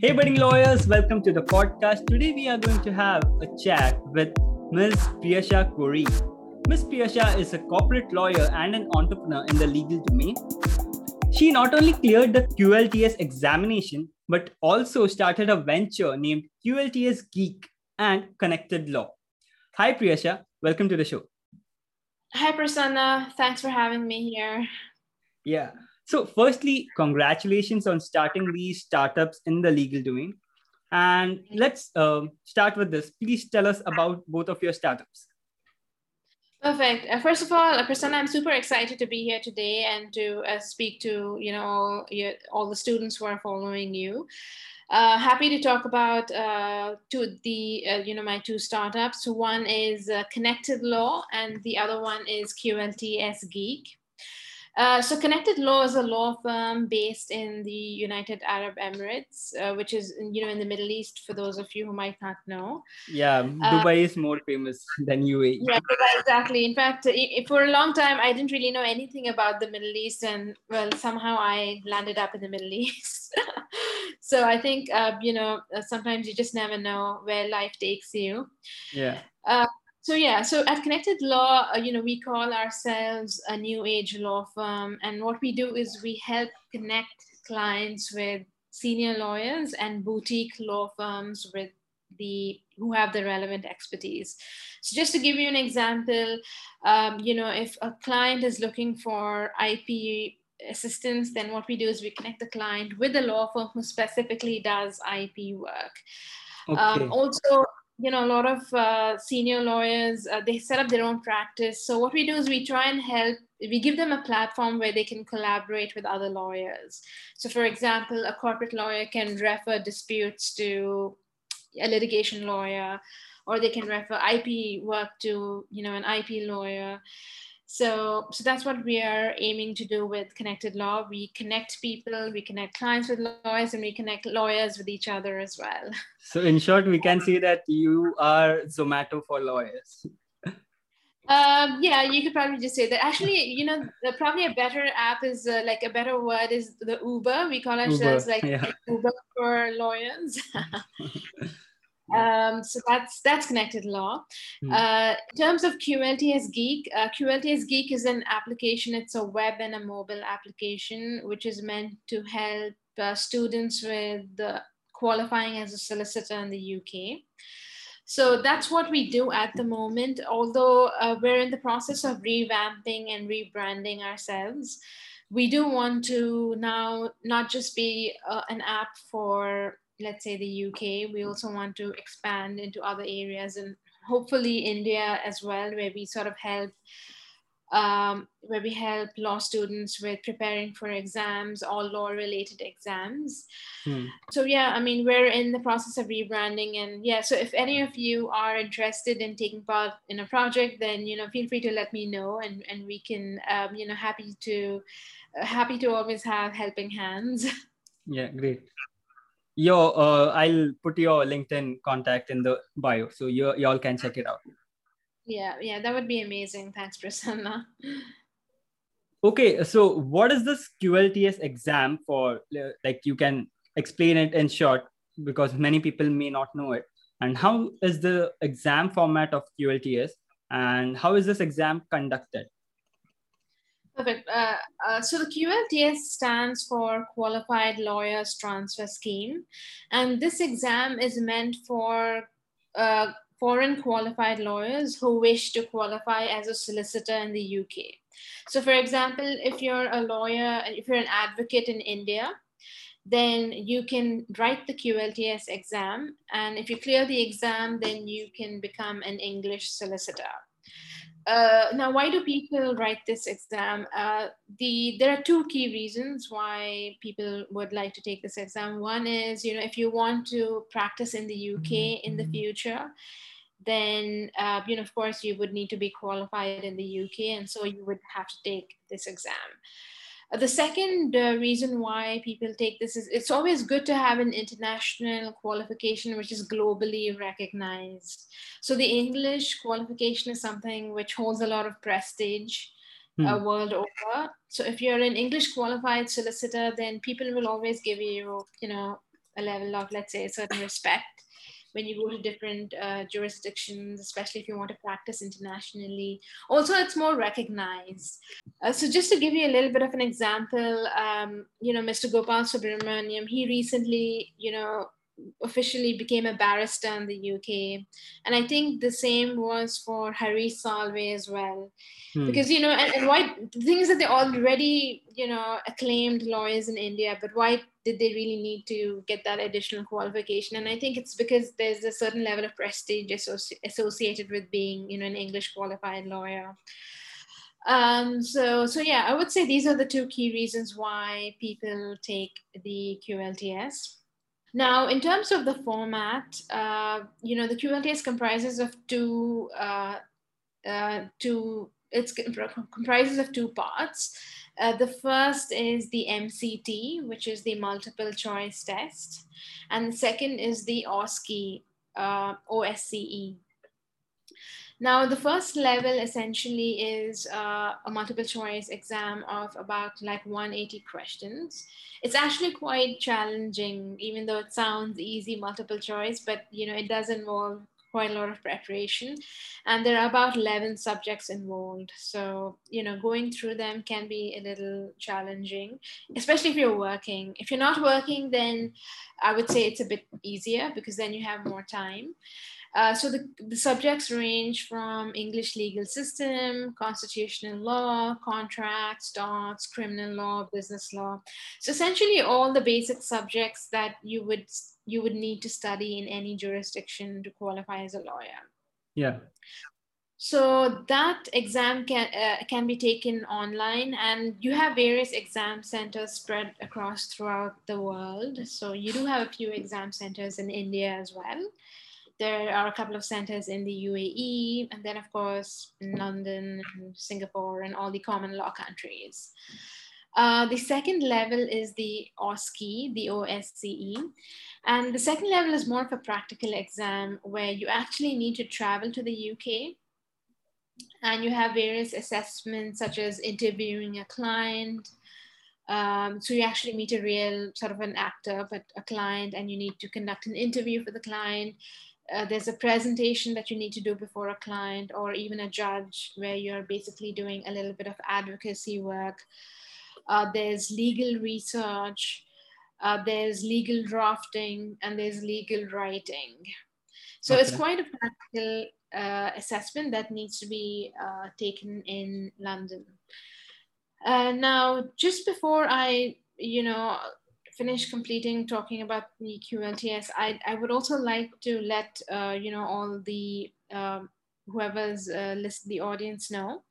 Hey, budding lawyers, welcome to the podcast. Today, we are going to have a chat with Ms. Priyasha Kori. Ms. Priyasha is a corporate lawyer and an entrepreneur in the legal domain. She not only cleared the QLTS examination, but also started a venture named QLTS Geek and Connected Law. Hi, Priyasha. Welcome to the show. Hi, Prasanna. Thanks for having me here. Yeah. So, firstly, congratulations on starting these startups in the legal domain. And let's um, start with this. Please tell us about both of your startups. Perfect. Uh, first of all, uh, Prasanna, I'm super excited to be here today and to uh, speak to you know all, your, all the students who are following you. Uh, happy to talk about uh, two the uh, you know my two startups. One is Connected Law, and the other one is QLTS Geek. Uh, so Connected Law is a law firm based in the United Arab Emirates, uh, which is you know in the Middle East. For those of you who might not know, yeah, uh, Dubai is more famous than UAE. Yeah, exactly. In fact, for a long time, I didn't really know anything about the Middle East, and well, somehow I landed up in the Middle East. so I think uh, you know sometimes you just never know where life takes you. Yeah. So yeah, so at Connected Law, uh, you know, we call ourselves a new age law firm, and what we do is we help connect clients with senior lawyers and boutique law firms with the who have the relevant expertise. So just to give you an example, um, you know, if a client is looking for IP assistance, then what we do is we connect the client with a law firm who specifically does IP work. Um, okay. Um, also, you know a lot of uh, senior lawyers uh, they set up their own practice. So what we do is we try and help we give them a platform where they can collaborate with other lawyers. So for example a corporate lawyer can refer disputes to a litigation lawyer or they can refer ip work to you know an ip lawyer so, so that's what we are aiming to do with Connected Law. We connect people, we connect clients with lawyers, and we connect lawyers with each other as well. So, in short, we can see that you are Zomato for lawyers. Um, yeah, you could probably just say that. Actually, you know, the, probably a better app is uh, like a better word is the Uber. We call ourselves Uber, like yeah. Uber for lawyers. Um, so that's that's connected law. Mm. Uh, in terms of QLTS Geek, uh, QLTS Geek is an application. It's a web and a mobile application, which is meant to help uh, students with qualifying as a solicitor in the UK. So that's what we do at the moment. Although uh, we're in the process of revamping and rebranding ourselves, we do want to now not just be uh, an app for let's say the UK. We also want to expand into other areas and hopefully India as well, where we sort of help um, where we help law students with preparing for exams or law related exams. Hmm. So, yeah, I mean, we're in the process of rebranding. And yeah, so if any of you are interested in taking part in a project, then, you know, feel free to let me know and, and we can, um, you know, happy to, happy to always have helping hands. Yeah, great your uh, i'll put your linkedin contact in the bio so you y'all can check it out. Yeah yeah that would be amazing. Thanks prasanna. Okay so what is this qlts exam for? Like you can explain it in short because many people may not know it. And how is the exam format of qlts and how is this exam conducted Perfect. Uh, uh, so the QLTS stands for Qualified Lawyers Transfer Scheme. And this exam is meant for uh, foreign qualified lawyers who wish to qualify as a solicitor in the UK. So for example, if you're a lawyer, if you're an advocate in India, then you can write the QLTS exam. And if you clear the exam, then you can become an English solicitor. Uh, now, why do people write this exam? Uh, the there are two key reasons why people would like to take this exam. One is, you know, if you want to practice in the UK in the mm-hmm. future, then uh, you know, of course, you would need to be qualified in the UK, and so you would have to take this exam. The second uh, reason why people take this is it's always good to have an international qualification which is globally recognized. So the English qualification is something which holds a lot of prestige uh, hmm. uh, world over. So if you're an English qualified solicitor, then people will always give you, you know, a level of, let's say, a certain respect when you go to different uh, jurisdictions, especially if you want to practice internationally. Also, it's more recognized. Uh, so, just to give you a little bit of an example, um, you know, Mr. Gopal Subramaniam, he recently, you know, officially became a barrister in the UK. And I think the same was for Harish Salve as well. Hmm. Because, you know, and, and why the thing is that they're already, you know, acclaimed lawyers in India, but why did they really need to get that additional qualification? And I think it's because there's a certain level of prestige associ- associated with being, you know, an English qualified lawyer. Um, so, so yeah, I would say these are the two key reasons why people take the QLTS. Now, in terms of the format, uh, you know, the QLTS comprises of two, uh, uh, two, it's comprises of two parts. Uh, the first is the MCT, which is the multiple choice test, and the second is the OSCE, uh, OSCE, now, the first level essentially is uh, a multiple choice exam of about like 180 questions. It's actually quite challenging, even though it sounds easy multiple choice, but you know, it does involve quite a lot of preparation and there are about 11 subjects involved. So you know going through them can be a little challenging especially if you're working. If you're not working then i would say it's a bit easier because then you have more time. Uh, so the, the subjects range from English legal system, constitutional law, contracts, torts, criminal law, business law. So essentially all the basic subjects that you would you would need to study in any jurisdiction to qualify as a lawyer. Yeah. So that exam can uh, can be taken online, and you have various exam centers spread across throughout the world. So you do have a few exam centers in India as well there are a couple of centers in the UAE, and then, of course, in London, Singapore, and all the common law countries. Uh, the second level is the OSCE, the OSCE. And the second level is more of a practical exam where you actually need to travel to the UK and you have various assessments such as interviewing a client. Um, so you actually meet a real sort of an actor, but a client, and you need to conduct an interview for the client uh, there's a presentation that you need to do before a client or even a judge where you're basically doing a little bit of advocacy work. Uh, there's legal research, uh, there's legal drafting, and there's legal writing. So okay. it's quite a practical uh, assessment that needs to be uh, taken in London. Uh, now, just before I, you know, finish completing talking about the QLTS, I, I would also like to let uh, you know all the um, whoever's uh, list the audience know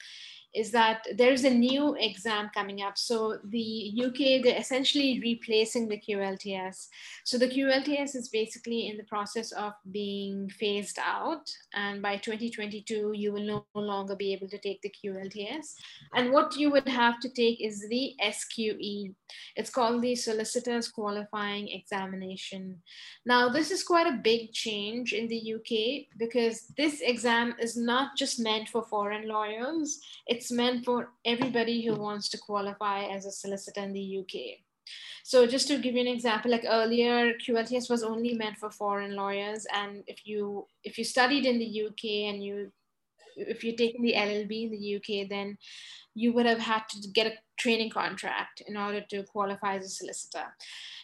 is that there's a new exam coming up. So the UK, they're essentially replacing the QLTS. So the QLTS is basically in the process of being phased out. And by 2022, you will no longer be able to take the QLTS. And what you would have to take is the SQE. It's called the Solicitor's Qualifying Examination. Now, this is quite a big change in the UK because this exam is not just meant for foreign lawyers. It's it's meant for everybody who wants to qualify as a solicitor in the UK. So just to give you an example, like earlier, QLTS was only meant for foreign lawyers, and if you if you studied in the UK and you if you're taking the LLB in the UK, then you would have had to get a training contract in order to qualify as a solicitor.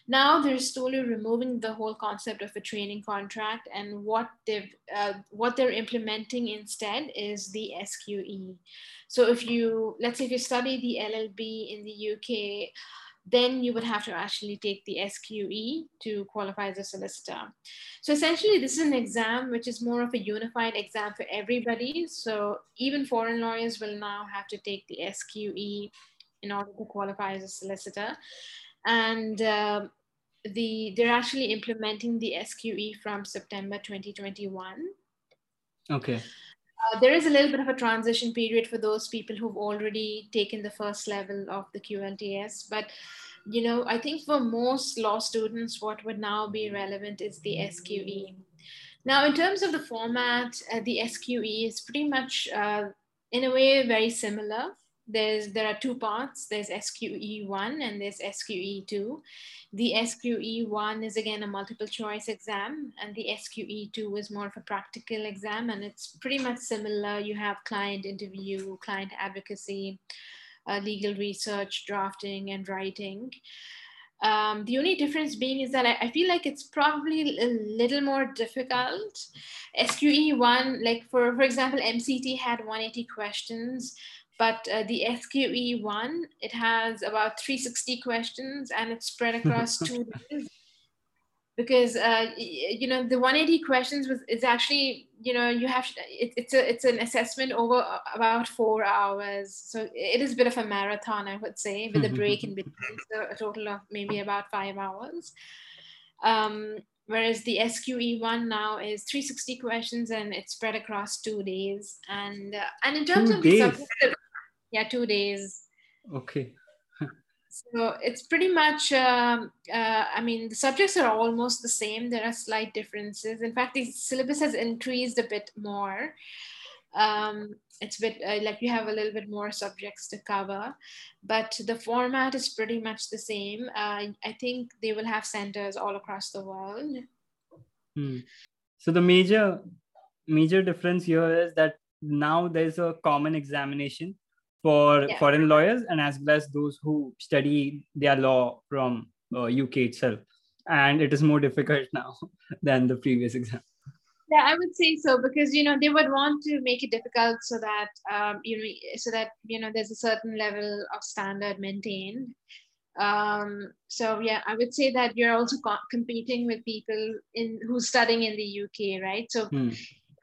Now they're slowly removing the whole concept of a training contract, and what they've uh, what they're implementing instead is the SQE. So if you let's say if you study the LLB in the UK, then you would have to actually take the SQE to qualify as a solicitor. So essentially, this is an exam which is more of a unified exam for everybody. So even foreign lawyers will now have to take the SQE in order to qualify as a solicitor and uh, the they're actually implementing the SQE from September 2021. Okay. Uh, there is a little bit of a transition period for those people who've already taken the first level of the QLTS, but you know, I think for most law students, what would now be relevant is the SQE. Now, in terms of the format, uh, the SQE is pretty much, uh, in a way, very similar there's there are two parts. There's sqe1 and there's sqe2 the sqe1 is again a multiple choice exam and the sqe2 is more of a practical exam and it's pretty much similar. You have client interview client advocacy uh, legal research drafting and writing. Um, the only difference being is that I, I, feel like it's probably a little more difficult. SQE1, like for, for example, MCT had 180 questions, but uh, the SQE one, it has about 360 questions and it's spread across two days. Because uh, you know the 180 questions was is actually you know you have it, it's a it's an assessment over about four hours, so it is a bit of a marathon I would say with a break in between, so a total of maybe about five hours. Um, whereas the SQE one now is 360 questions and it's spread across two days. And uh, and in terms two of days. the subjects, yeah two days. Okay. So it's pretty much um, uh, i mean the subjects are almost the same. There are slight differences. In fact the syllabus has increased a bit more. Um, it's a bit uh, like you have a little bit more subjects to cover but the format is pretty much the same. Uh, i think they will have centers all across the world. Hmm. so the major major difference here is that now there's a common examination for yeah. foreign lawyers and as well as those who study their law from uh, UK itself. And it is more difficult now than the previous exam. Yeah, I would say so because you know they would want to make it difficult so that um, you know so that you know there's a certain level of standard maintained. Um, so yeah, I would say that you're also co- competing with people in who's studying in the UK, right? So hmm.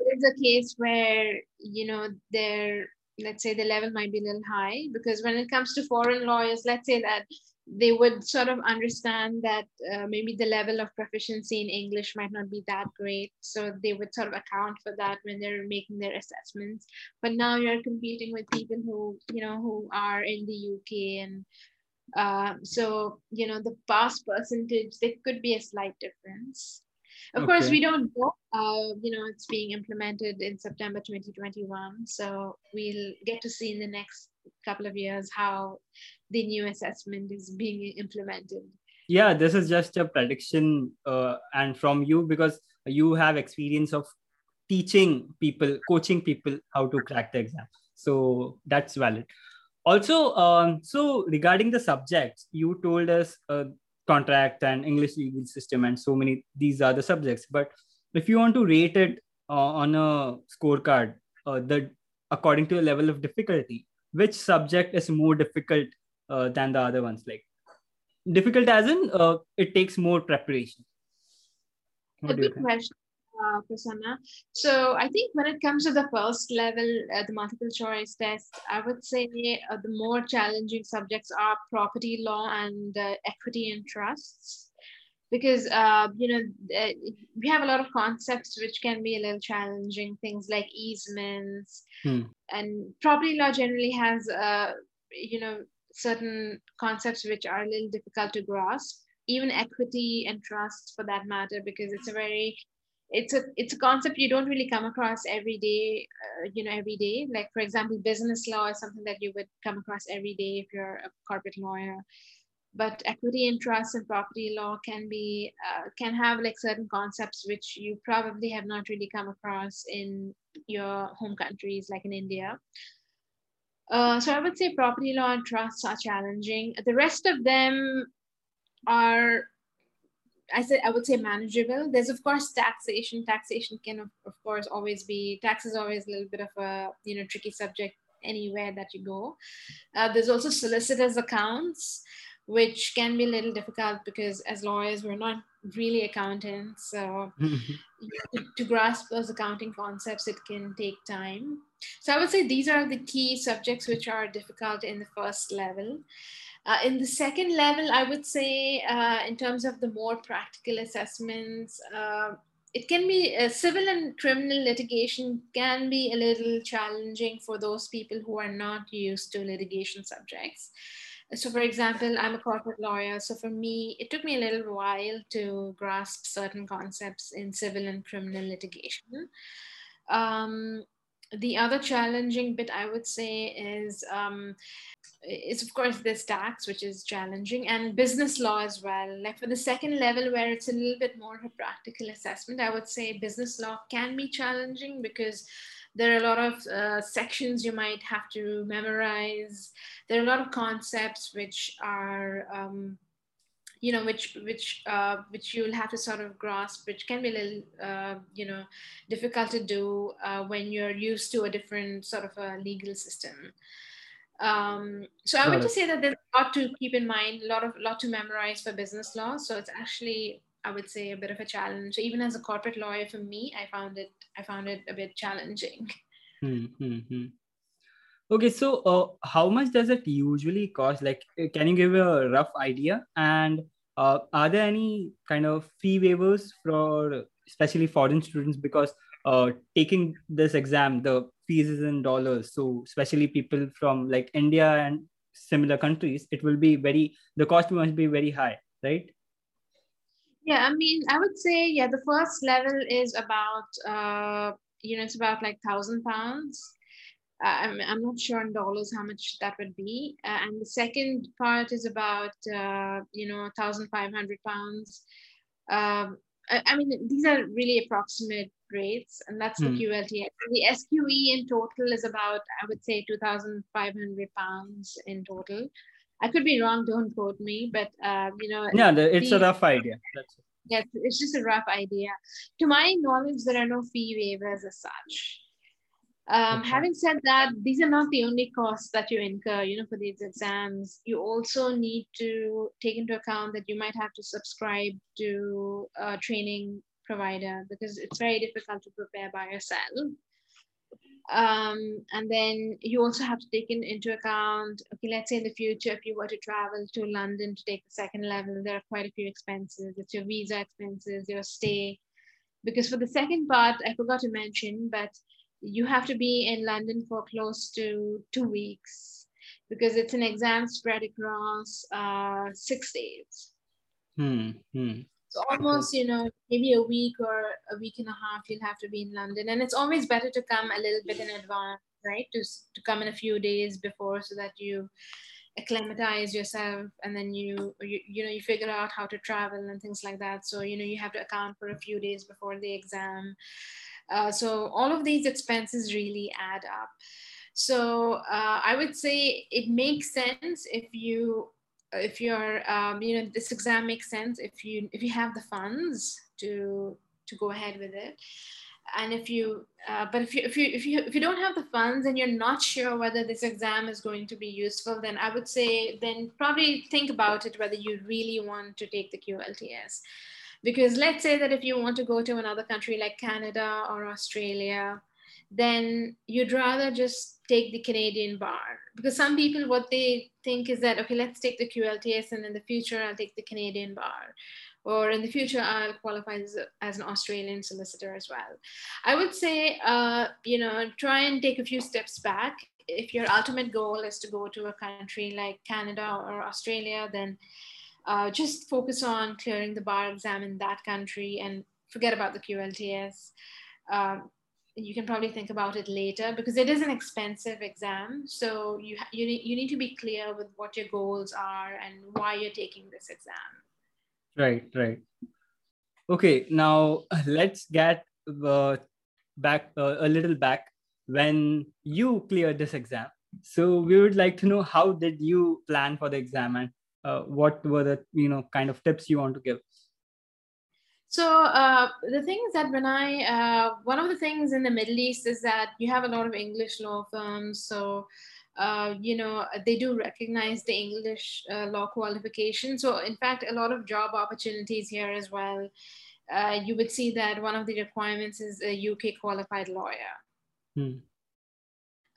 it's a case where you know they're let's say the level might be a little high because when it comes to foreign lawyers let's say that they would sort of understand that uh, maybe the level of proficiency in english might not be that great. So they would sort of account for that when they're making their assessments. But now you're competing with people who you know who are in the uk and uh, so you know the pass percentage there could be a slight difference of okay. course, we don't know. Uh, you know, it's being implemented in September 2021. So we'll get to see in the next couple of years how the new assessment is being implemented. Yeah, this is just a prediction uh, and from you because you have experience of teaching people, coaching people how to crack the exam. So that's valid. Also, um, so regarding the subjects, you told us uh, contract and english legal system and so many these are the subjects. But if you want to rate it uh, on a scorecard uh, the according to a level of difficulty which subject is more difficult uh, than the other ones? Like difficult as in uh, it takes more preparation. What good question uh, Prasanna. So I think when it comes to the first level, uh, the multiple choice test, I would say uh, the more challenging subjects are property law and uh, equity and trusts. Because uh, you know uh, we have a lot of concepts which can be a little challenging, things like easements, hmm. and property law generally has you know certain concepts which are a little difficult to grasp even equity and trust for that matter because it's a very it's a it's a concept you don't really come across every day uh, you know every day. Like for example business law is something that you would come across every day if you're a corporate lawyer. But equity and trust and property law can be uh, can have like certain concepts which you probably have not really come across in your home countries like in india. Uh, so i would say property law and trusts are challenging. The rest of them are I said I would say manageable. There's of course taxation. Taxation can of, of course always be tax is always a little bit of a you know tricky subject anywhere that you go. Uh, there's also solicitors accounts, which can be a little difficult because as lawyers we're not really accountants. So to, to grasp those accounting concepts, it can take time. So I would say these are the key subjects which are difficult in the first level. Uh, in the second level, I would say, uh, in terms of the more practical assessments, uh, it can be uh, civil and criminal litigation can be a little challenging for those people who are not used to litigation subjects. So, for example, I'm a corporate lawyer. So, for me, it took me a little while to grasp certain concepts in civil and criminal litigation. Um, the other challenging bit I would say is um, is of course this tax, which is challenging, and business law as well. Like for the second level, where it's a little bit more of a practical assessment, I would say business law can be challenging because there are a lot of uh, sections you might have to memorize. There are a lot of concepts which are um, you know which which uh, which you'll have to sort of grasp which can be a little uh, you know difficult to do uh, when you're used to a different sort of a legal system um, so i would just say that there's a lot to keep in mind a lot of lot to memorize for business law so it's actually i would say a bit of a challenge so even as a corporate lawyer for me i found it i found it a bit challenging mm-hmm. Okay, so uh, how much does it usually cost? Like, uh, can you give a rough idea? And uh, are there any kind of fee waivers for especially foreign students? Because uh, taking this exam, the fees is in dollars. So, especially people from like India and similar countries, it will be very, the cost must be very high, right? Yeah, I mean, I would say, yeah, the first level is about, uh, you know, it's about like thousand pounds I'm, I'm not sure in dollars how much that would be. Uh, and the second part is about, uh, you know, 1,500 pounds. Um, I, I, mean, these are really approximate rates, and that's mm. the hmm. QLT. The SQE in total is about, I would say, 2,500 pounds in total. I could be wrong, don't quote me, but, uh, you know. Yeah, the, it's the, a rough idea. That's it. Yeah, it's just a rough idea. To my knowledge, there are no fee waivers as such. Um, okay. Having said that, these are not the only costs that you incur, you know, for these exams. You also need to take into account that you might have to subscribe to a training provider because it's very difficult to prepare by yourself. Um, and then you also have to take in, into account, okay, let's say in the future, if you were to travel to London to take the second level, there are quite a few expenses. It's your visa expenses, your stay. Because for the second part, I forgot to mention, but you have to be in London for close to two weeks because it's an exam spread across uh, six days. Hmm. hmm. So almost, you know, maybe a week or a week and a half, you'll have to be in London. And it's always better to come a little bit in advance, right? To, to come in a few days before so that you acclimatize yourself and then you, you you know you figure out how to travel and things like that so you know you have to account for a few days before the exam uh, so all of these expenses really add up. So uh, I would say it makes sense if you if you're um, you know this exam makes sense if you if you have the funds to to go ahead with it. And if you uh, but if you if you if you if you don't have the funds and you're not sure whether this exam is going to be useful then i would say then probably think about it whether you really want to take the qlts because let's say that if you want to go to another country like Canada or Australia, then you'd rather just take the Canadian bar. Because some people, what they think is that, okay, let's take the QLTS and in the future, I'll take the Canadian bar. Or in the future, I'll qualify as, as an Australian solicitor as well. I would say, uh, you know, try and take a few steps back. If your ultimate goal is to go to a country like Canada or Australia, then uh, just focus on clearing the bar exam in that country and forget about the QLTS. Um, you can probably think about it later because it is an expensive exam. So you, you, need, you need to be clear with what your goals are and why you're taking this exam. Right, right. Okay, now let's get uh, back uh, a little back when you cleared this exam. So we would like to know how did you plan for the exam and uh, what were the you know kind of tips you want to give so uh, the thing is that when I, uh, one of the things in the Middle East is that you have a lot of English law firms. So, uh, you know, they do recognize the English uh, law qualification. So in fact, a lot of job opportunities here as well. Uh, you would see that one of the requirements is a UK qualified lawyer. Hmm.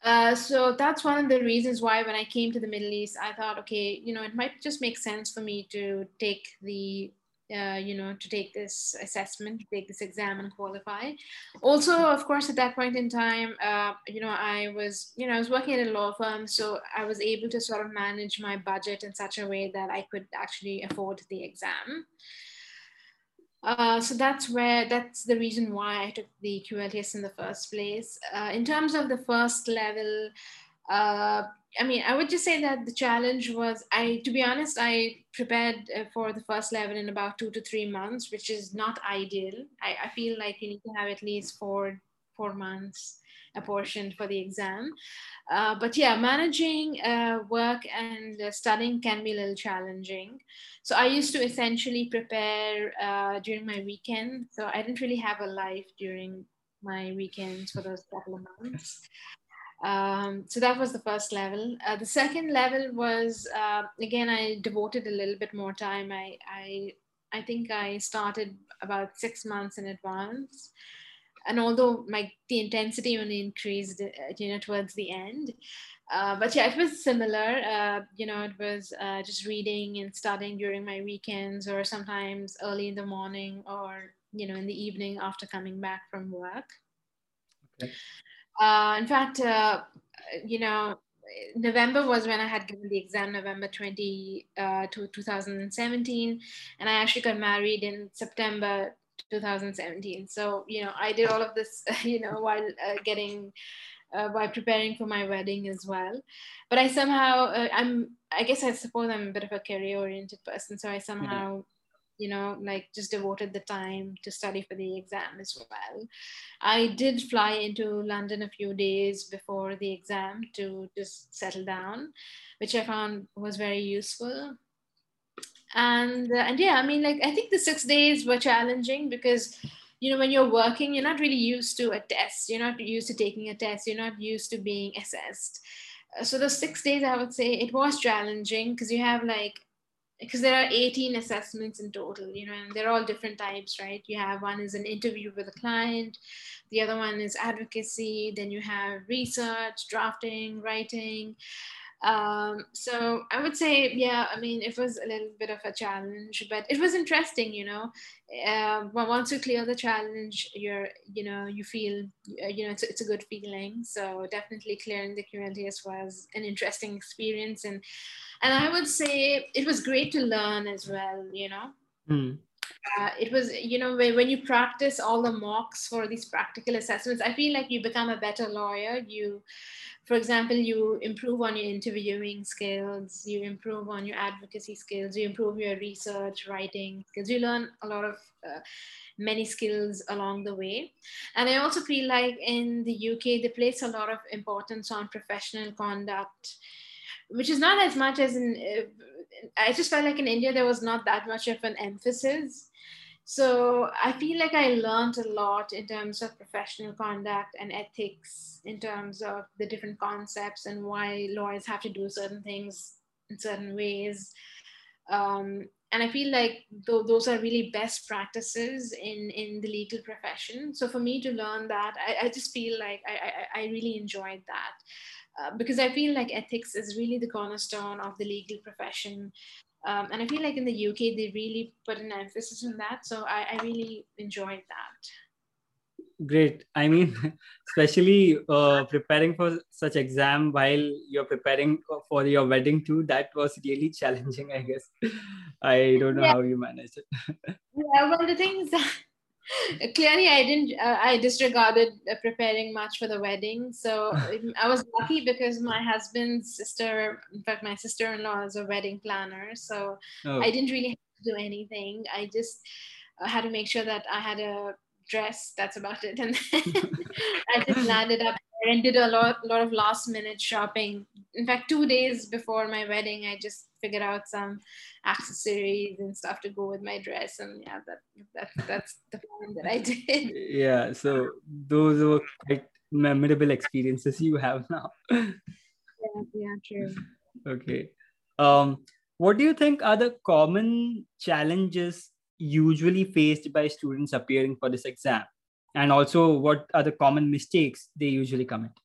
Uh, so that's one of the reasons why when I came to the Middle East, I thought, okay, you know, it might just make sense for me to take the, uh, you know, to take this assessment, take this exam and qualify. Also, of course, at that point in time, uh, you know, I was, you know, I was working at a law firm, so I was able to sort of manage my budget in such a way that I could actually afford the exam. Uh, so that's where that's the reason why I took the QLTS in the first place. Uh, in terms of the first level, uh, I mean, I would just say that the challenge was I, to be honest, I prepared uh, for the first level in about two to three months, which is not ideal. I, I feel like you need to have at least four four months apportioned for the exam. Uh, but yeah, managing uh, work and uh, studying can be a little challenging. So I used to essentially prepare uh, during my weekend. So I didn't really have a life during my weekends for those couple of months. Um, so that was the first level. Uh, the second level was uh, again I devoted a little bit more time. I I I think I started about six months in advance and although my the intensity only increased uh, you know towards the end uh, but yeah it was similar uh, you know it was uh, just reading and studying during my weekends or sometimes early in the morning or you know in the evening after coming back from work okay. Uh, in fact uh, you know November was when I had given the exam, November 20 uh, to 2017, and I actually got married in September 2017 so you know i did all of this you know while uh, getting uh, while preparing for my wedding as well but i somehow uh, i'm i guess i suppose i'm a bit of a career oriented person so i somehow mm-hmm. You know like just devoted the time to study for the exam as well. I did fly into london a few days before the exam to just settle down which i found was very useful. And uh, and yeah i mean like i think the six days were challenging because you know when you're working you're not really used to a test. You're not used to taking a test. You're not used to being assessed. Uh, so the six days i would say it was challenging because you have like because there are 18 assessments in total you know and they're all different types right? You have one is an interview with a client the other one is advocacy then you have research drafting writing um, so I would say, yeah, I mean, it was a little bit of a challenge, but it was interesting, you know. Uh, once you clear the challenge, you're, you know, you feel, uh, you know, it's, it's a good feeling. So definitely clearing the QLTS was an interesting experience, and and I would say it was great to learn as well, you know. Mm. It was you know when, when you practice all the mocks for these practical assessments i feel like you become a better lawyer. You for example, you improve on your interviewing skills, you improve on your advocacy skills, you improve your research, writing skills, you learn a lot of uh, many skills along the way. And I also feel like in the UK, they place a lot of importance on professional conduct, which is not as much as in, uh, I just felt like in India, there was not that much of an emphasis so I feel like I learned a lot in terms of professional conduct and ethics, in terms of the different concepts and why lawyers have to do certain things in certain ways. Um, and I feel like th- those are really best practices in, in the legal profession. So for me to learn that, I, I just feel like I, I, I really enjoyed that. Uh, because I feel like ethics is really the cornerstone of the legal profession. Um, and I feel like in the UK, they really put an emphasis on that. So I, I really enjoyed that. Great. I mean, especially uh, preparing for such exam while you're preparing for your wedding too, that was really challenging, I guess. I don't know yeah. how you managed it. yeah, well, the thing is that clearly i didn't uh, i disregarded uh, preparing much for the wedding. So i was lucky because my husband's sister in fact my sister-in-law is a wedding planner. So oh. i didn't really have to do anything. I just uh, had to make sure that i had a dress. That's about it. And i just landed up and did a lot, lot of last minute shopping. In fact two days before my wedding i just figured out some accessories and stuff to go with my dress and yeah that, that that's the plan that i did. Yeah so those were quite memorable experiences you have now. Yeah yeah true. Okay. Um what do you think are the common challenges usually faced by students appearing for this exam? And also what are the common mistakes they usually commit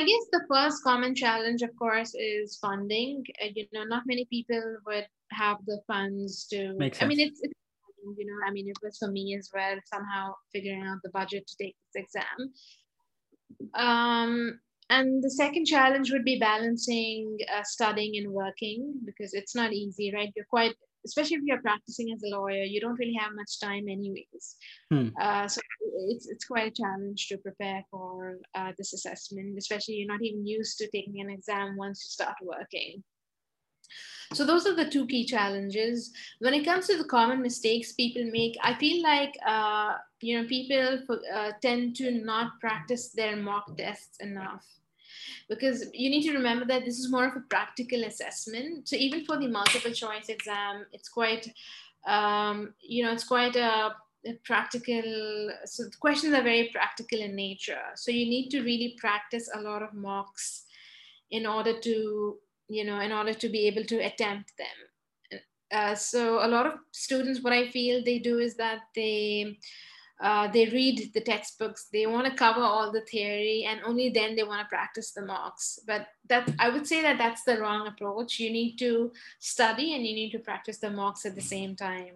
I guess the first common challenge, of course, is funding. Uh, you know, not many people would have the funds to. Makes sense. I mean, it's, it's you know, I mean, it was for me as well. Somehow figuring out the budget to take this exam. Um, and the second challenge would be balancing uh, studying and working because it's not easy, right? You're quite especially if you're practicing as a lawyer, you don't really have much time, anyways. Hmm. Uh, so it's it's quite a challenge to prepare for uh, this assessment, especially you're not even used to taking an exam once you start working. So those are the two key challenges. When it comes to the common mistakes people make, I feel like uh, you know people uh, tend to not practice their mock tests enough because you need to remember that this is more of a practical assessment. So even for the multiple choice exam, it's quite um, you know it's quite a practical so the questions are very practical in nature so you need to really practice a lot of mocks in order to you know, in order to be able to attempt them. Uh, so a lot of students, what I feel they do is that they uh, they read the textbooks. They want to cover all the theory and only then they want to practice the mocks. But that i would say that that's the wrong approach. You need to study and you need to practice the mocks at the same time.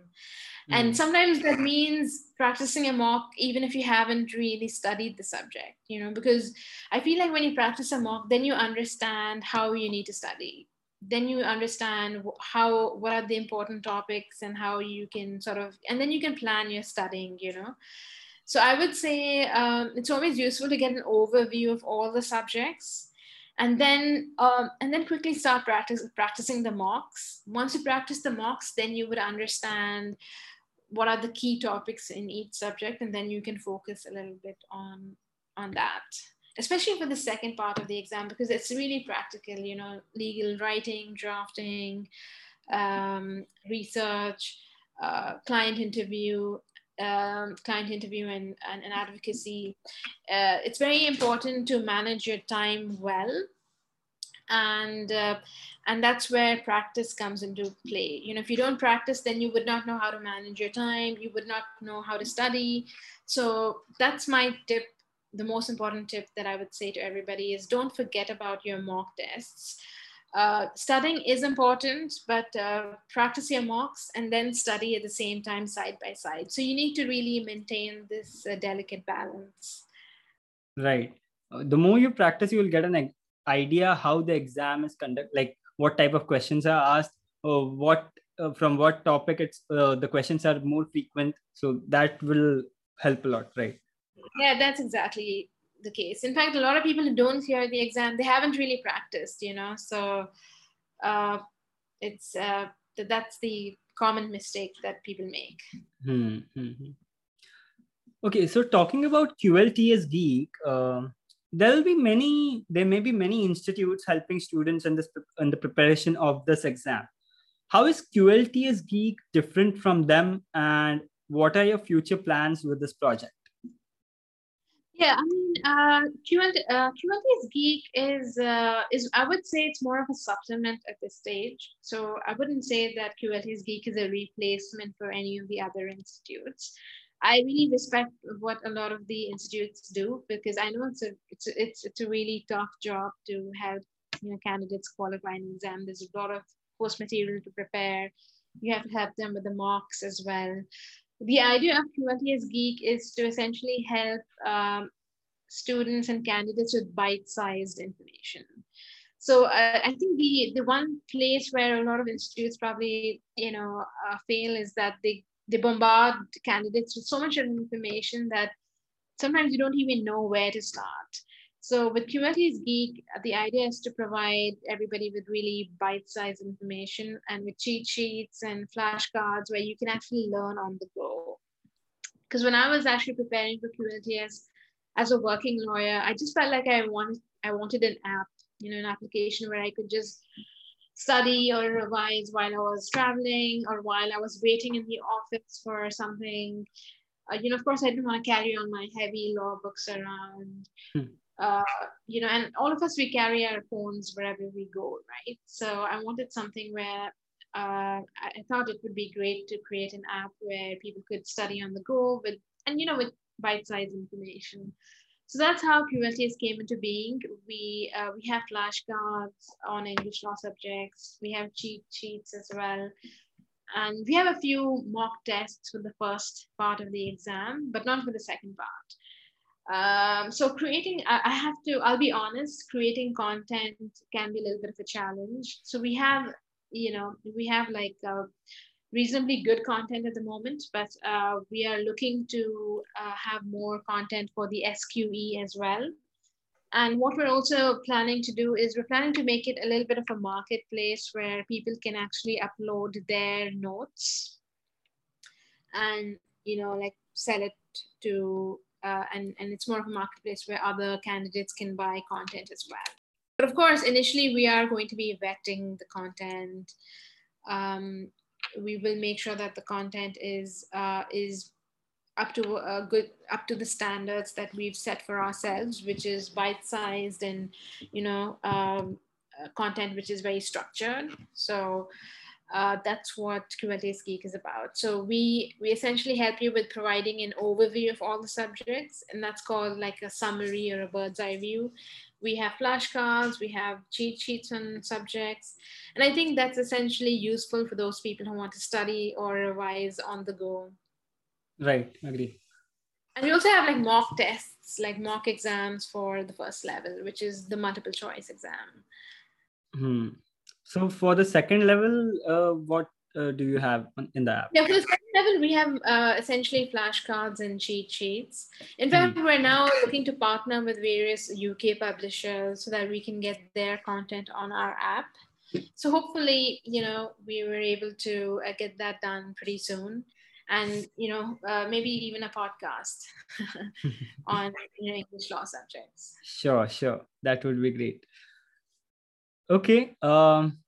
And mm. sometimes that means practicing a mock even if you haven't really studied the subject you know because i feel like when you practice a mock then you understand how you need to study then you understand how what are the important topics and how you can sort of and then you can plan your studying you know. So i would say um, it's always useful to get an overview of all the subjects and then um, and then quickly start practice, practicing the mocks. Once you practice the mocks then you would understand what are the key topics in each subject and then you can focus a little bit on on that especially for the second part of the exam because it's really practical you know legal writing drafting um, research uh, client interview um, client interview and, and, and advocacy. Uh, it's very important to manage your time well. And uh, and that's where practice comes into play. You know if you don't practice then you would not know how to manage your time. You would not know how to study. So that's my tip the most important tip that i would say to everybody is don't forget about your mock tests uh, studying is important, but uh, practice your mocks and then study at the same time side by side. So you need to really maintain this uh, delicate balance. Right. Uh, the more you practice, you will get an idea how the exam is conducted like what type of questions are asked or what uh, from what topic it's uh, the questions are more frequent so that will help a lot right yeah that's exactly the case. In fact a lot of people who don't hear the exam they haven't really practiced you know? So uh, it's uh, that's the common mistake that people make. Hmm, hmm, hmm. okay so talking about qlts geek uh, there will be many there may be many institutes helping students in this in the preparation of this exam. How is qlts geek different from them and what are your future plans with this project yeah, I mean, uh, QLT, uh, QLTS Geek is uh, is I would say it's more of a supplement at this stage. So I wouldn't say that QLTS Geek is a replacement for any of the other institutes. I really respect what a lot of the institutes do because I know it's a it's a, it's it's a really tough job to help you know candidates qualify an exam. There's a lot of course material to prepare. You have to help them with the mocks as well. The idea of QLTS Geek is to essentially help um, students and candidates with bite-sized information. So uh, I think the the one place where a lot of institutes probably you know uh, fail is that they they bombard candidates with so much information that sometimes you don't even know where to start. So with QLTS Geek, the idea is to provide everybody with really bite-sized information and with cheat sheets and flashcards where you can actually learn on the go. Because when I was actually preparing for QLTS as a working lawyer, I just felt like I wanted I wanted an app, you know, an application where I could just study or revise while I was traveling or while I was waiting in the office for something. Uh, you know, of course, I didn't want to carry on my heavy law books around. Hmm. Uh, you know, and all of us, we carry our phones wherever we go, right? So I wanted something where uh, I thought it would be great to create an app where people could study on the go with, and you know, with bite-sized information. So that's how QLTS came into being. We uh, we have flashcards on English law subjects. We have cheat sheets as well. And we have a few mock tests for the first part of the exam, but not for the second part. Um, so creating, I, have to, I'll be honest, creating content can be a little bit of a challenge. So we have, you know, we have like, uh, reasonably good content at the moment, but uh, we are looking to uh, have more content for the SQE as well. And what we're also planning to do is we're planning to make it a little bit of a marketplace where people can actually upload their notes and, you know, like sell it to, uh, and, and it's more of a marketplace where other candidates can buy content as well. But of course, initially we are going to be vetting the content. Um, we will make sure that the content is uh, is up to a good up to the standards that we've set for ourselves which is bite-sized and you know um, uh, content which is very structured so uh, that's what QLTS Geek is about. So we we essentially help you with providing an overview of all the subjects, and that's called like a summary or a bird's eye view. We have flashcards, we have cheat sheets on subjects, and I think that's essentially useful for those people who want to study or revise on the go. Right, agree. And we also have like mock tests, like mock exams for the first level, which is the multiple choice exam. Hmm. So for the second level, uh, what uh, do you have in the app? Yeah, for the second level, we have uh, essentially flashcards and cheat sheets. In fact, mm. we're now looking to partner with various UK publishers so that we can get their content on our app. So hopefully, you know, we were able to uh, get that done pretty soon and you know uh, maybe even a podcast on you know, english law subjects sure sure that would be great okay um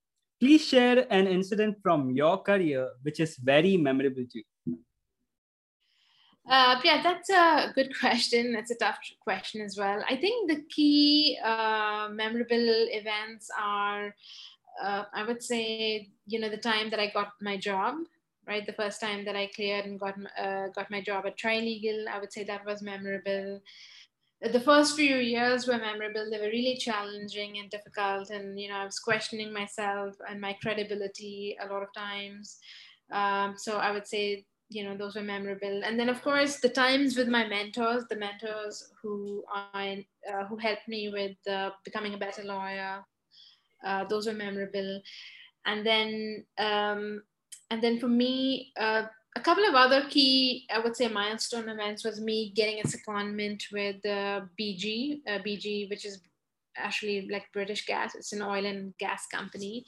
please share an incident from your career which is very memorable to you uh, yeah, that's a good question. That's a tough question as well. I think the key uh, memorable events are, uh, I would say, you know, the time that I got my job right? The first time that I cleared and got uh, got my job at Trilegal, I would say that was memorable. The first few years were memorable. They were really challenging and difficult, and you know I was questioning myself and my credibility a lot of times. Um, so I would say you know those were memorable and then of course the times with my mentors the mentors who i uh, who helped me with uh, becoming a better lawyer uh, those were memorable and then um, and then for me, uh, a couple of other key, I would say, milestone events was me getting a secondment with uh, BG, uh, BG, which is actually like British Gas. It's an oil and gas company.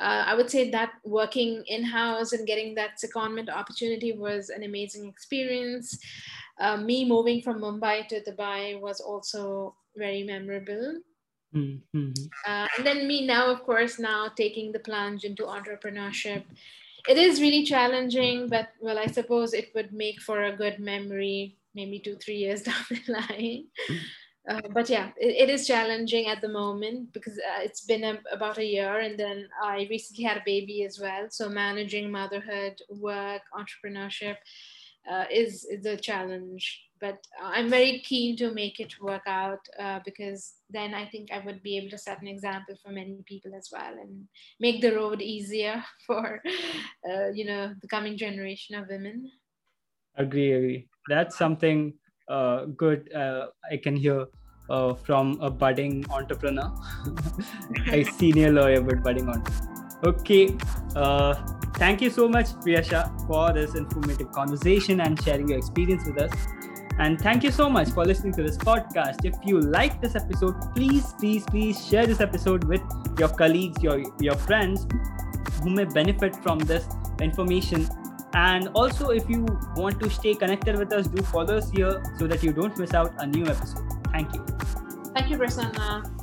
Uh, I would say that working in house and getting that secondment opportunity was an amazing experience. Uh, me moving from Mumbai to Dubai was also very memorable. Mm-hmm. Uh, and then me now, of course, now taking the plunge into entrepreneurship it is really challenging, but well, I suppose it would make for a good memory, maybe two, three years down the line. Uh, but yeah, it, it is challenging at the moment because uh, it's been a, about a year, and then I recently had a baby as well. So managing motherhood, work, entrepreneurship uh, is is a challenge but I'm very keen to make it work out uh, because then I think I would be able to set an example for many people as well and make the road easier for uh, you know the coming generation of women. Agree, agree. That's something uh, good uh, I can hear uh, from a budding entrepreneur, a senior lawyer but budding entrepreneur. Okay. Uh, thank you so much, Priyasha, for this informative conversation and sharing your experience with us. And thank you so much for listening to this podcast. If you like this episode, please, please, please share this episode with your colleagues, your, your friends who may benefit from this information. And also, if you want to stay connected with us, do follow us here so that you don't miss out a new episode. Thank you. Thank you, Prasanna.